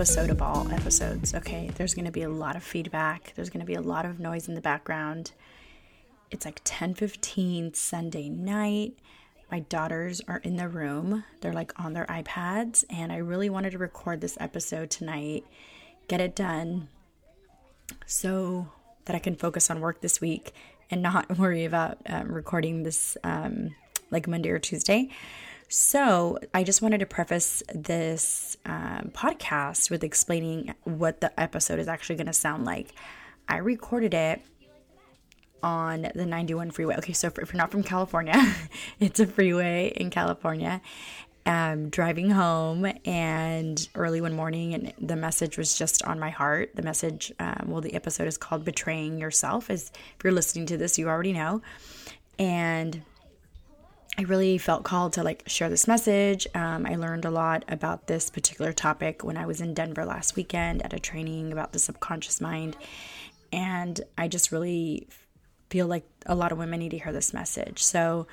episode of all episodes, okay? There's going to be a lot of feedback. There's going to be a lot of noise in the background. It's like 10:15 Sunday night. My daughters are in the room. They're like on their iPads and I really wanted to record this episode tonight. Get it done so that I can focus on work this week and not worry about um, recording this um, like Monday or Tuesday. So, I just wanted to preface this um, podcast with explaining what the episode is actually going to sound like. I recorded it on the 91 freeway. Okay, so if you're not from California, it's a freeway in California. Um, driving home and early one morning, and the message was just on my heart. The message, um, well, the episode is called "Betraying Yourself." As if you're listening to this, you already know. And I really felt called to like share this message. Um, I learned a lot about this particular topic when I was in Denver last weekend at a training about the subconscious mind. And I just really feel like a lot of women need to hear this message. So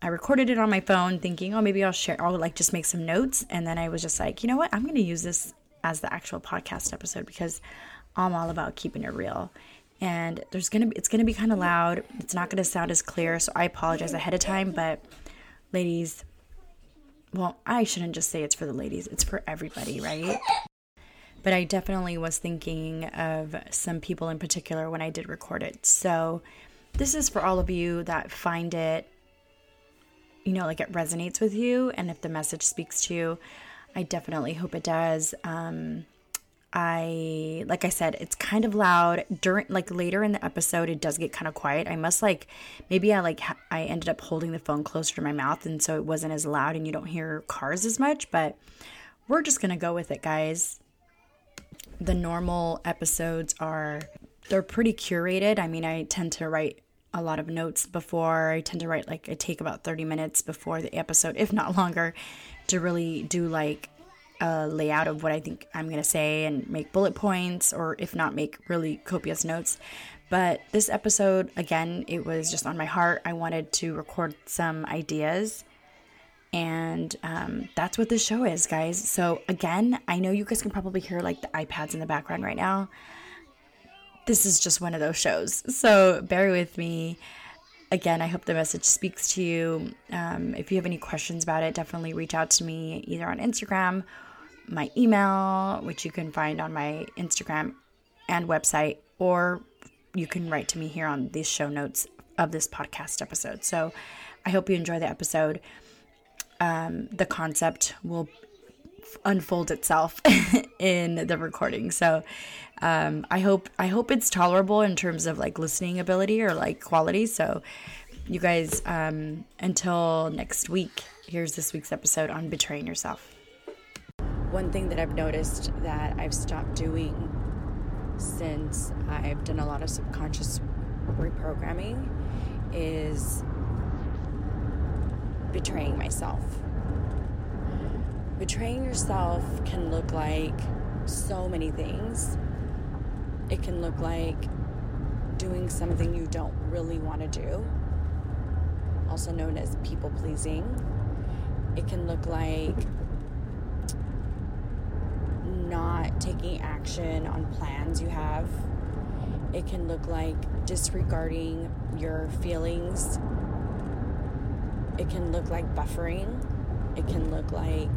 I recorded it on my phone thinking, oh, maybe I'll share, I'll like just make some notes. And then I was just like, you know what? I'm going to use this as the actual podcast episode because I'm all about keeping it real and there's gonna be it's gonna be kind of loud. It's not gonna sound as clear so i apologize ahead of time but ladies well i shouldn't just say it's for the ladies it's for everybody right? But i definitely was thinking of some people in particular when i did record it. So this is for all of you that find it you know like it resonates with you and if the message speaks to you i definitely hope it does. Um I like I said, it's kind of loud during like later in the episode. It does get kind of quiet. I must like maybe I like ha- I ended up holding the phone closer to my mouth, and so it wasn't as loud, and you don't hear cars as much. But we're just gonna go with it, guys. The normal episodes are they're pretty curated. I mean, I tend to write a lot of notes before. I tend to write like I take about 30 minutes before the episode, if not longer, to really do like a layout of what I think I'm going to say and make bullet points, or if not, make really copious notes. But this episode, again, it was just on my heart. I wanted to record some ideas. And um, that's what this show is, guys. So, again, I know you guys can probably hear like the iPads in the background right now. This is just one of those shows. So, bear with me again, I hope the message speaks to you. Um, if you have any questions about it, definitely reach out to me either on Instagram my email, which you can find on my Instagram and website, or you can write to me here on these show notes of this podcast episode. So I hope you enjoy the episode. Um, the concept will unfold itself in the recording. So um, I hope I hope it's tolerable in terms of like listening ability or like quality. So you guys, um, until next week, here's this week's episode on betraying yourself one thing that I've noticed that I've stopped doing since I've done a lot of subconscious reprogramming is betraying myself. Betraying yourself can look like so many things. It can look like doing something you don't really want to do, also known as people pleasing. It can look like not taking action on plans you have. It can look like disregarding your feelings. It can look like buffering. It can look like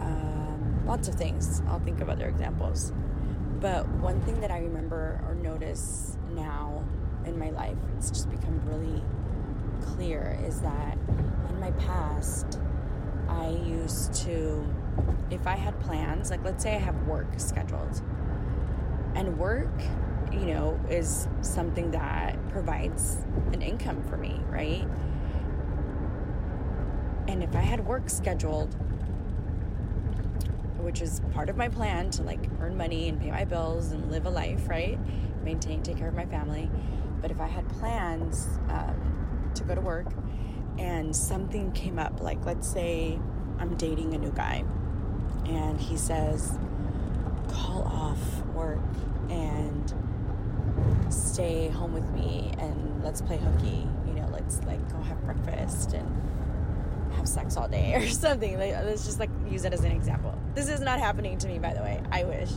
um, lots of things. I'll think of other examples. But one thing that I remember or notice now in my life, it's just become really clear, is that in my past, I used to, if I had plans, like let's say I have work scheduled, and work, you know, is something that provides an income for me, right? And if I had work scheduled, which is part of my plan to like earn money and pay my bills and live a life, right? Maintain, take care of my family. But if I had plans um, to go to work and something came up, like let's say I'm dating a new guy, and he says, call off work and stay home with me and let's play hooky, you know, let's like go have breakfast and have sex all day or something. Like, let's just like use it as an example. This is not happening to me, by the way. I wish.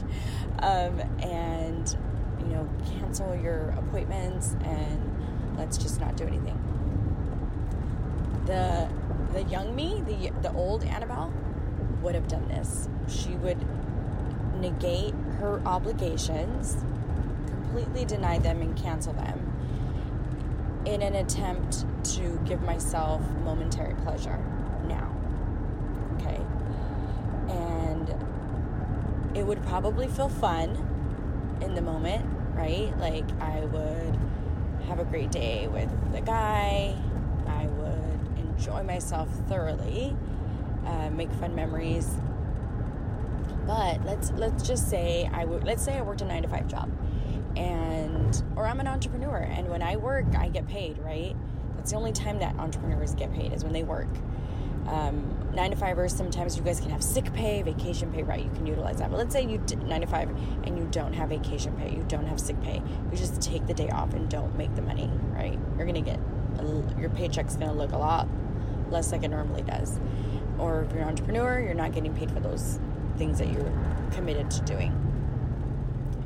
Um, and you know, cancel your appointments and let's just not do anything. The the young me, the the old Annabelle, would have done this. She would negate her obligations, completely deny them and cancel them in an attempt to give myself momentary pleasure now. Okay? And it would probably feel fun in the moment, right? Like I would have a great day with the guy, I enjoy myself thoroughly, uh, make fun memories. But let's let's just say I would let's say I worked a nine to five job and or I'm an entrepreneur and when I work I get paid, right? That's the only time that entrepreneurs get paid is when they work. Um, nine to fivers, sometimes you guys can have sick pay, vacation pay, right? You can utilize that. But let's say you nine to five and you don't have vacation pay, you don't have sick pay. You just take the day off and don't make the money, right? You're gonna get your paycheck's gonna look a lot less like it normally does. Or if you're an entrepreneur, you're not getting paid for those things that you're committed to doing.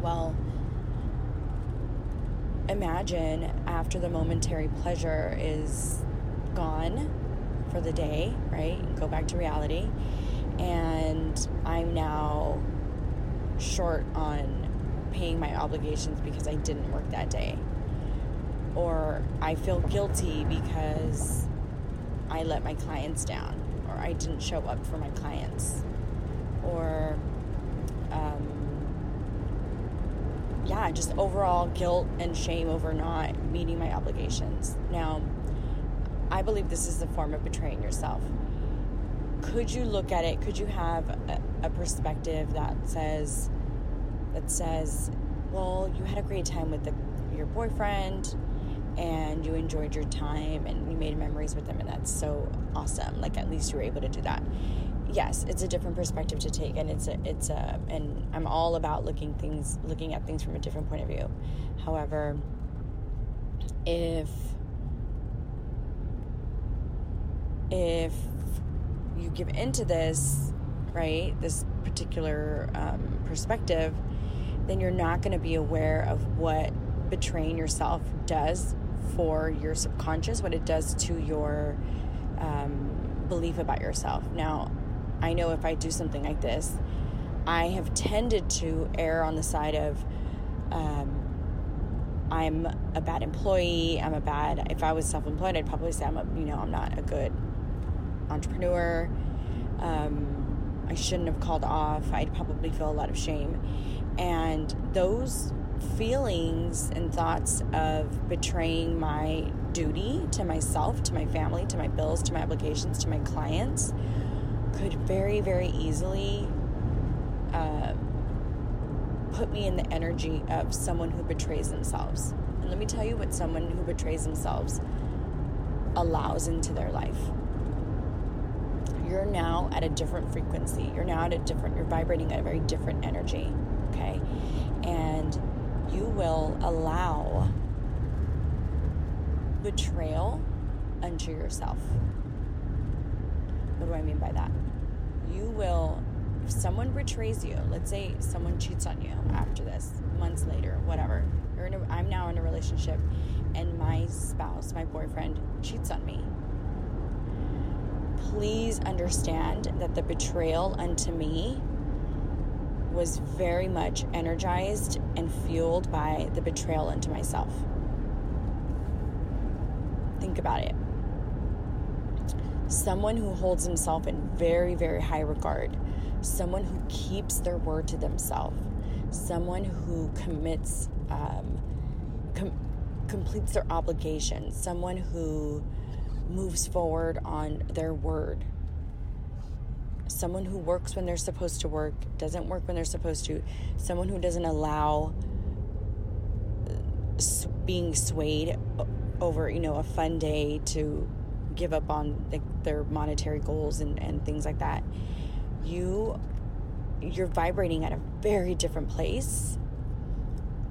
Well, imagine after the momentary pleasure is gone for the day, right? Go back to reality. And I'm now short on paying my obligations because I didn't work that day. Or I feel guilty because I let my clients down or I didn't show up for my clients. Or, um, yeah, just overall guilt and shame over not meeting my obligations. Now, I believe this is a form of betraying yourself. Could you look at it? Could you have a, a perspective that says, that says, well, you had a great time with the, your boyfriend and you enjoyed your time and you made memories with them and that's so awesome. Like at least you were able to do that yes, it's a different perspective to take, and it's a it's a and I'm all about looking things looking at things from a different point of view. However, if if you give into this, right, this particular um, perspective, then you're not going to be aware of what betraying yourself does for your subconscious, what it does to your um, belief about yourself. Now, I know if I do something like this, I have tended to err on the side of um, I'm a bad employee. I'm a bad. If I was self-employed, I'd probably say I'm a you know I'm not a good entrepreneur. Um, I shouldn't have called off. I'd probably feel a lot of shame, and those feelings and thoughts of betraying my duty to myself, to my family, to my bills, to my obligations, to my clients could very, very easily uh, put me in the energy of someone who betrays themselves. And let me tell you what someone who betrays themselves allows into their life. You're now at a different frequency. You're now at a different, you're vibrating at a very different energy, okay? And you will allow betrayal unto yourself. What do I mean by that? You will, if someone betrays you, let's say someone cheats on you after this, months later, whatever. You're in a, I'm now in a relationship, and my spouse, my boyfriend, cheats on me. Please understand that the betrayal unto me was very much energized and fueled by the betrayal into myself. Think about it someone who holds himself in very, very high regard, someone who keeps their word to themselves, someone who commits, um, com- completes their obligations, someone who moves forward on their word. Someone who works when they're supposed to work, doesn't work when they're supposed to, someone who doesn't allow uh, being swayed over, you know, a fun day to give up on the, their monetary goals and, and things like that you you're vibrating at a very different place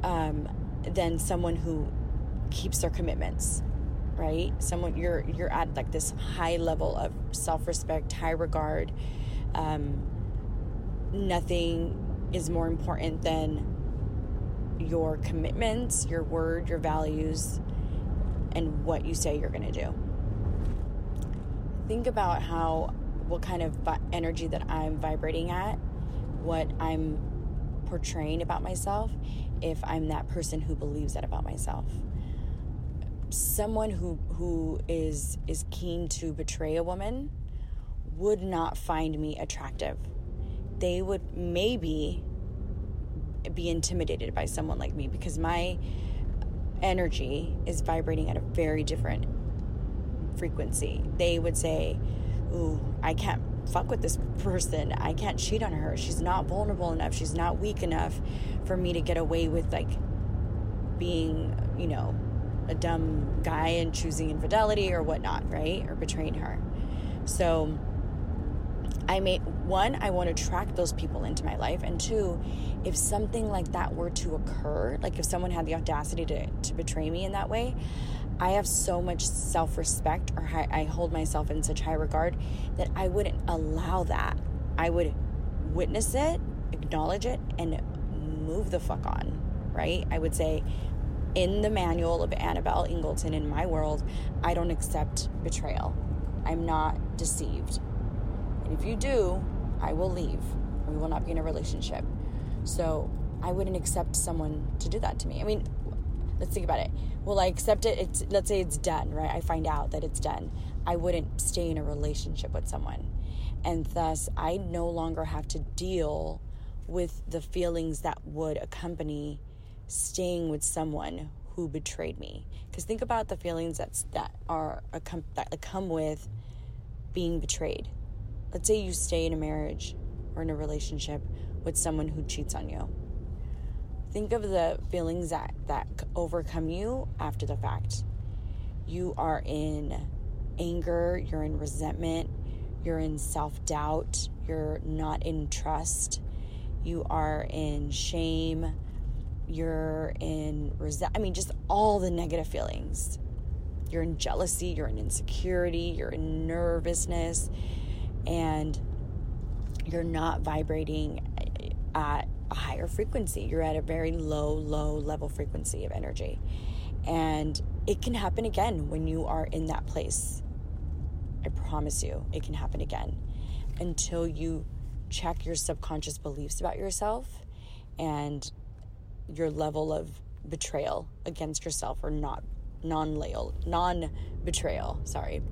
um, than someone who keeps their commitments right? Someone you're you're at like this high level of self-respect, high regard. Um, nothing is more important than your commitments, your word, your values, and what you say you're going to do. Think about how what kind of energy that I'm vibrating at, what I'm portraying about myself if I'm that person who believes that about myself. Someone who who is is keen to betray a woman would not find me attractive. They would maybe be intimidated by someone like me because my energy is vibrating at a very different frequency. They would say, Ooh, I can't fuck with this person. I can't cheat on her. She's not vulnerable enough. She's not weak enough for me to get away with like being, you know, a dumb guy and choosing infidelity or whatnot, right? Or betraying her. So I may one, I want to attract those people into my life. And two, if something like that were to occur, like if someone had the audacity to, to betray me in that way, I have so much self respect or I hold myself in such high regard that I wouldn't allow that. I would witness it, acknowledge it, and move the fuck on, right? I would say, in the manual of Annabelle Ingleton in my world, I don't accept betrayal. I'm not deceived. If you do, I will leave. We will not be in a relationship. So I wouldn't accept someone to do that to me. I mean, let's think about it. Will I accept it? It's let's say it's done, right? I find out that it's done. I wouldn't stay in a relationship with someone. And thus I no longer have to deal with the feelings that would accompany staying with someone who betrayed me. Because think about the feelings that's that are that come with being betrayed. Let's say you stay in a marriage or in a relationship with someone who cheats on you. Think of the feelings that, that overcome you after the fact. You are in anger, you're in resentment, you're in self doubt, you're not in trust, you are in shame, you're in resent. I mean, just all the negative feelings. You're in jealousy, you're in insecurity, you're in nervousness, and you're not vibrating at a higher frequency. You're at a very low, low level frequency of energy. And it can happen again when you are in that place. I promise you, it can happen again until you check your subconscious beliefs about yourself and your level of betrayal against yourself or not non-loyal non-betrayal sorry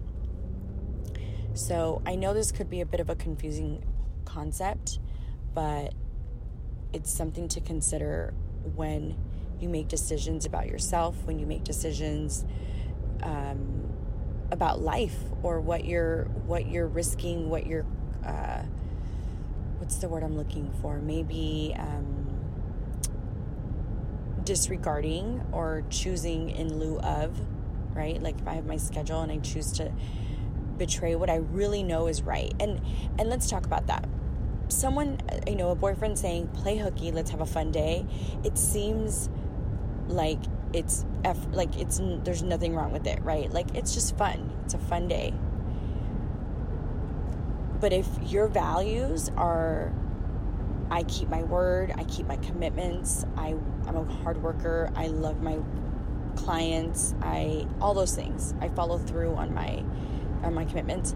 so i know this could be a bit of a confusing concept but it's something to consider when you make decisions about yourself, when you make decisions um, about life or what you're what you're risking, what you're uh, what's the word I'm looking for? Maybe um, disregarding or choosing in lieu of, right? Like if I have my schedule and I choose to betray what I really know is right. And and let's talk about that someone, you know, a boyfriend saying, play hooky, let's have a fun day, it seems like it's F, like it's there's nothing wrong with it, right? Like it's just fun. It's a fun day. But if your values are I keep my word, I keep my commitments, I I'm a hard worker, I love my clients, I all those things. I follow through on my on my commitments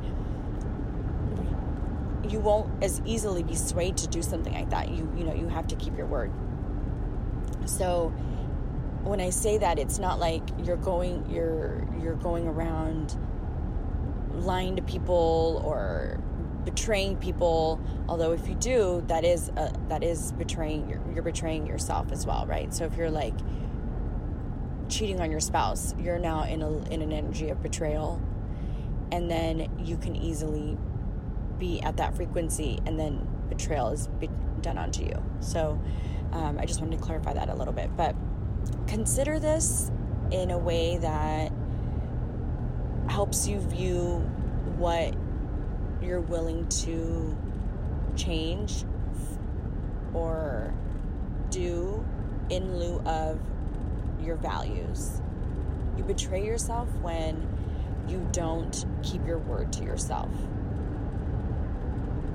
you won't as easily be swayed to do something like that. You you know, you have to keep your word. So when I say that, it's not like you're going you're you're going around lying to people or betraying people. Although if you do, that is a, that is betraying you're, you're betraying yourself as well, right? So if you're like cheating on your spouse, you're now in a in an energy of betrayal, and then you can easily be at that frequency and then betrayal is be done onto you. So um, I just wanted to clarify that a little bit. But consider this in a way that helps you view what you're willing to change or do in lieu of your values. You betray yourself when you don't keep your word to yourself.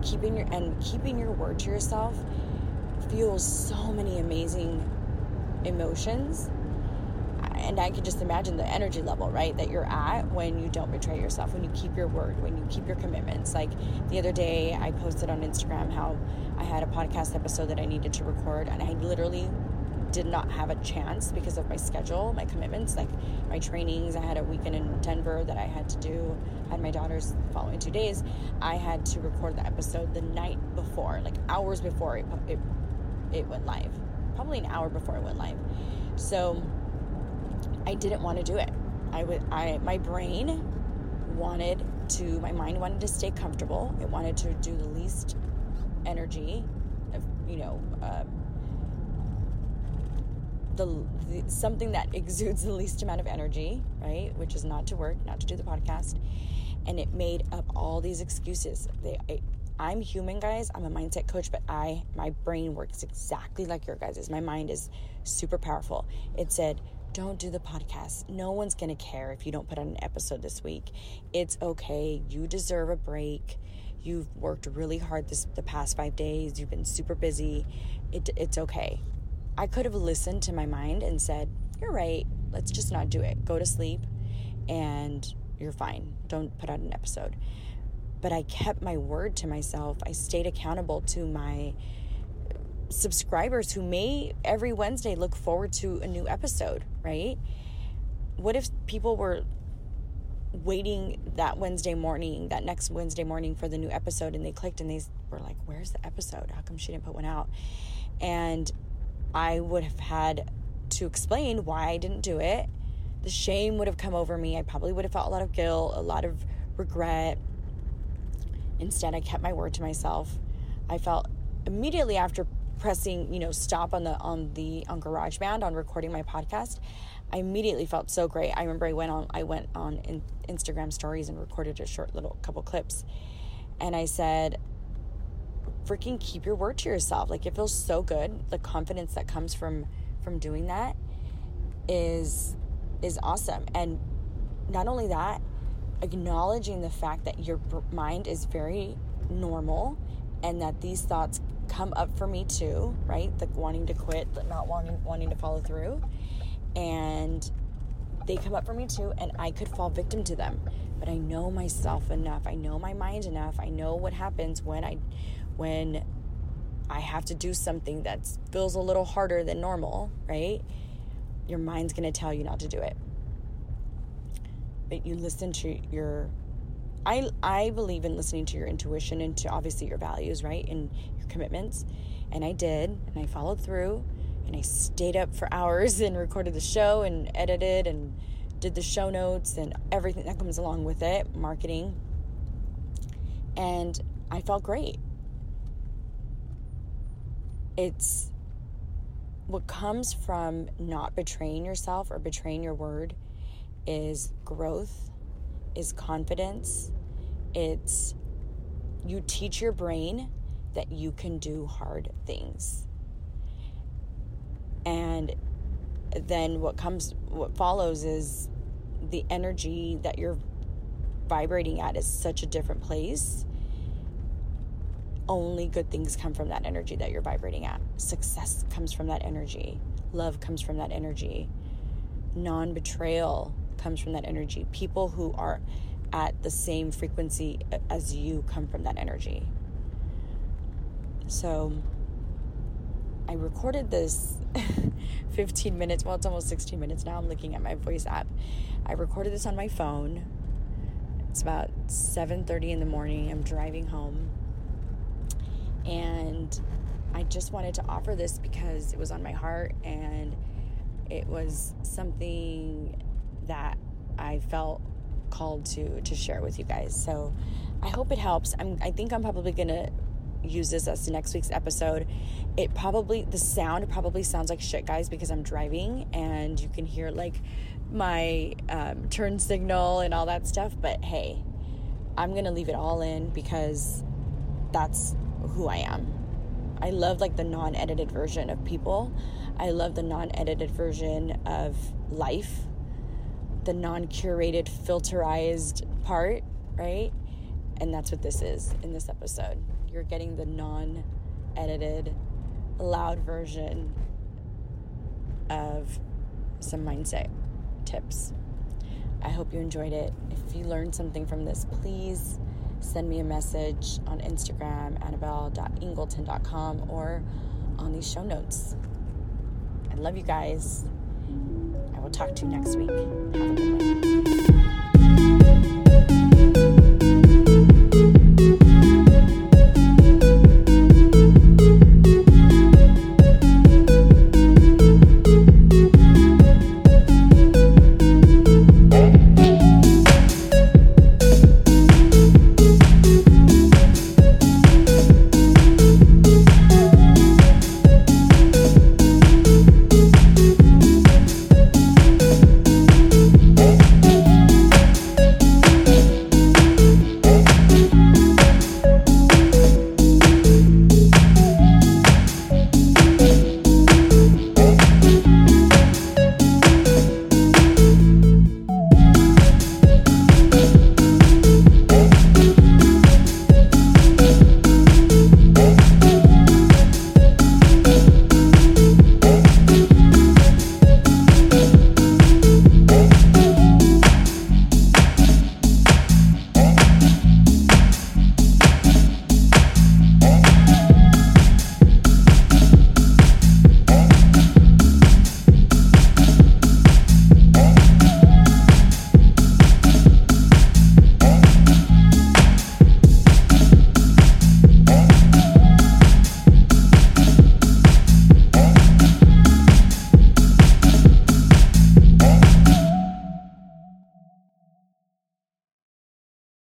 Keeping your and keeping your word to yourself fuels so many amazing emotions and I can just imagine the energy level, right, that you're at when you don't betray yourself, when you keep your word, when you keep your commitments. Like the other day, I posted on Instagram how I had a podcast episode that I needed to record, and I literally did not have a chance because of my schedule, my commitments, like my trainings. I had a weekend in Denver that I had to do. I had my daughter's following two days. I had to record the episode the night before, like hours before it, it, it went live, probably an hour before it went live. So I didn't want to do it. I would I my brain wanted to my mind wanted to stay comfortable. It wanted to do the least energy of you know um, the, the, something that exudes the least amount of energy, right? Which is not to work, not to do the podcast, and it made up all these excuses. They, I, I'm human, guys. I'm a mindset coach, but I my brain works exactly like your guys's. My mind is super powerful. It said, don't do the podcast. No one's to care if you don't put on an episode this week. It's okay. You deserve a break. You've worked really hard this the past 5 days. You've been super busy. It, it's okay. I could have listened to my mind and said, "You're right. Let's just not do it. Go to sleep and you're fine. Don't put out an episode." But I kept my word to myself. I stayed accountable to my subscribers who may every Wednesday look forward to a new episode, right? What if people were waiting that Wednesday morning, that next Wednesday morning for the new episode, and they clicked and they were like, Where's the episode? How come she didn't put one out? And I would have had to explain why I didn't do it. The shame would have come over me. I probably would have felt a lot of guilt, a lot of regret. Instead, I kept my word to myself. I felt immediately after pressing, you know, stop on the on the on GarageBand on recording my podcast, I immediately felt so great. I remember I went on I went on in Instagram stories and recorded a short little couple clips. And I said, freaking keep your word to yourself. Like it feels so good. The confidence that comes from from doing that is is awesome. And not only that, acknowledging the fact that your mind is very normal and that these thoughts come up for me too, right? Like wanting to quit, but not wanting wanting to follow through. And they come up for me too, and I could fall victim to them. But I know myself enough. I know my mind enough. I know what happens when I when I have to do something that feels a little harder than normal, right? Your mind's going to tell you not to do it. But you listen to your I I believe in listening to your intuition and to obviously your values, right? And your commitments. And I did, and I followed through, and I stayed up for hours and recorded the show and edited and did the show notes and everything that comes along with it, marketing. And I felt great. It's what comes from not betraying yourself or betraying your word is growth, is confidence, it's you teach your brain that you can do hard things. And then what comes what follows is the energy that you're vibrating at is such a different place. Only good things come from that energy that you're vibrating at. Success comes from that energy. Love comes from that energy. Non betrayal comes from that energy. People who are at the same frequency as you come from that energy. So I recorded this 15 minutes, well, it's almost 16 minutes now. I'm looking at my voice app. I recorded this on my phone. It's about 7:30 in the morning. I'm driving home. And I just wanted to offer this because it was on my heart and it was something that I felt called to to share with you guys. So I hope it helps. I'm I think I'm probably gonna use this as next week's episode. It probably the sound probably sounds like shit, guys, because I'm driving and you can hear like my um, turn signal and all that stuff. But hey, I'm gonna leave it all in because that's who I am. I love like the non-edited version of people. I love the non-edited version of life the non curated, filterized part, right? And that's what this is in this episode. You're getting the non edited, loud version of some mindset tips. I hope you enjoyed it. If you learned something from this, please send me a message on Instagram, annabelle.ingleton.com, or on these show notes. I love you guys. I will talk to you next week.